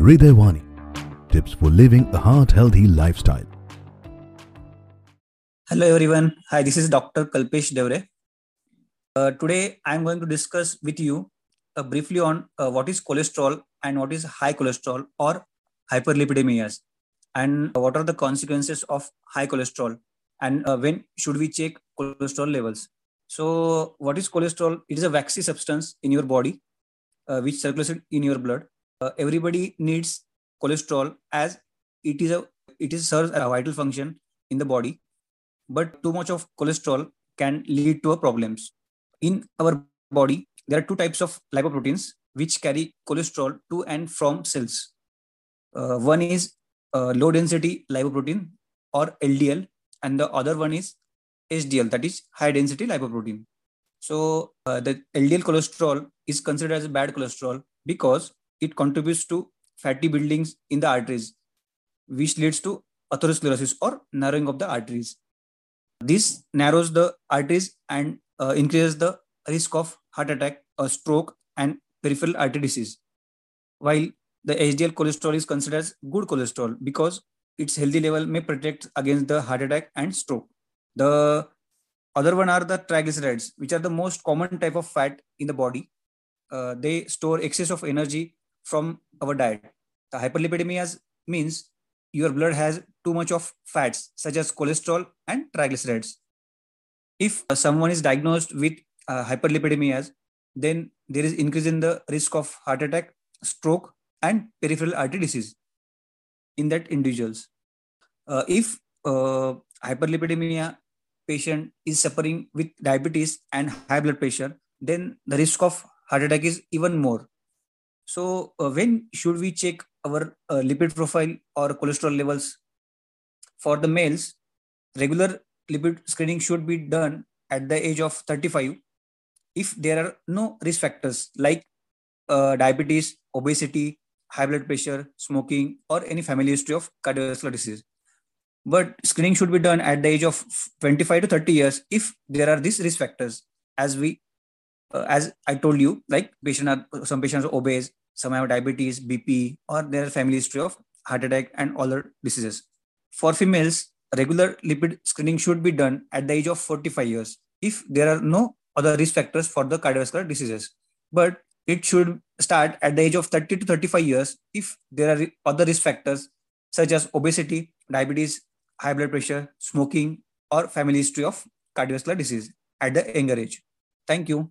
Hridayawani. Tips for living a heart healthy lifestyle. Hello everyone. Hi, this is Dr. Kalpesh Deore. Uh, today I am going to discuss with you uh, briefly on uh, what is cholesterol and what is high cholesterol or hyperlipidemias and what are the consequences of high cholesterol and uh, when should we check cholesterol levels. So what is cholesterol? It is a waxy substance in your body uh, which circulates in your blood. Uh, everybody needs cholesterol as it is a it is serves a vital function in the body but too much of cholesterol can lead to problems. In our body there are two types of lipoproteins which carry cholesterol to and from cells. Uh, one is uh, low density lipoprotein or ldl and the other one is hdl that is high density lipoprotein. So uh, the ldl cholesterol is considered as a bad cholesterol because it contributes to fatty buildings in the arteries, which leads to atherosclerosis or narrowing of the arteries. This narrows the arteries and uh, increases the risk of heart attack, a stroke, and peripheral artery disease. While the HDL cholesterol is considered as good cholesterol because its healthy level may protect against the heart attack and stroke. The other one are the triglycerides, which are the most common type of fat in the body. Uh, they store excess of energy from our diet. The hyperlipidemia means your blood has too much of fats such as cholesterol and triglycerides. If someone is diagnosed with uh, hyperlipidemia, then there is increase in the risk of heart attack, stroke, and peripheral artery disease in that individuals. Uh, if uh, hyperlipidemia patient is suffering with diabetes and high blood pressure, then the risk of heart attack is even more. So, uh, when should we check our uh, lipid profile or cholesterol levels? For the males, regular lipid screening should be done at the age of 35 if there are no risk factors like uh, diabetes, obesity, high blood pressure, smoking, or any family history of cardiovascular disease. But screening should be done at the age of 25 to 30 years if there are these risk factors, as we, uh, as I told you, like patient are, some patients are obese, some have diabetes, BP, or their family history of heart attack and other diseases. For females, regular lipid screening should be done at the age of 45 years if there are no other risk factors for the cardiovascular diseases. But it should start at the age of 30 to 35 years if there are other risk factors such as obesity, diabetes, high blood pressure, smoking, or family history of cardiovascular disease at the younger age. Thank you.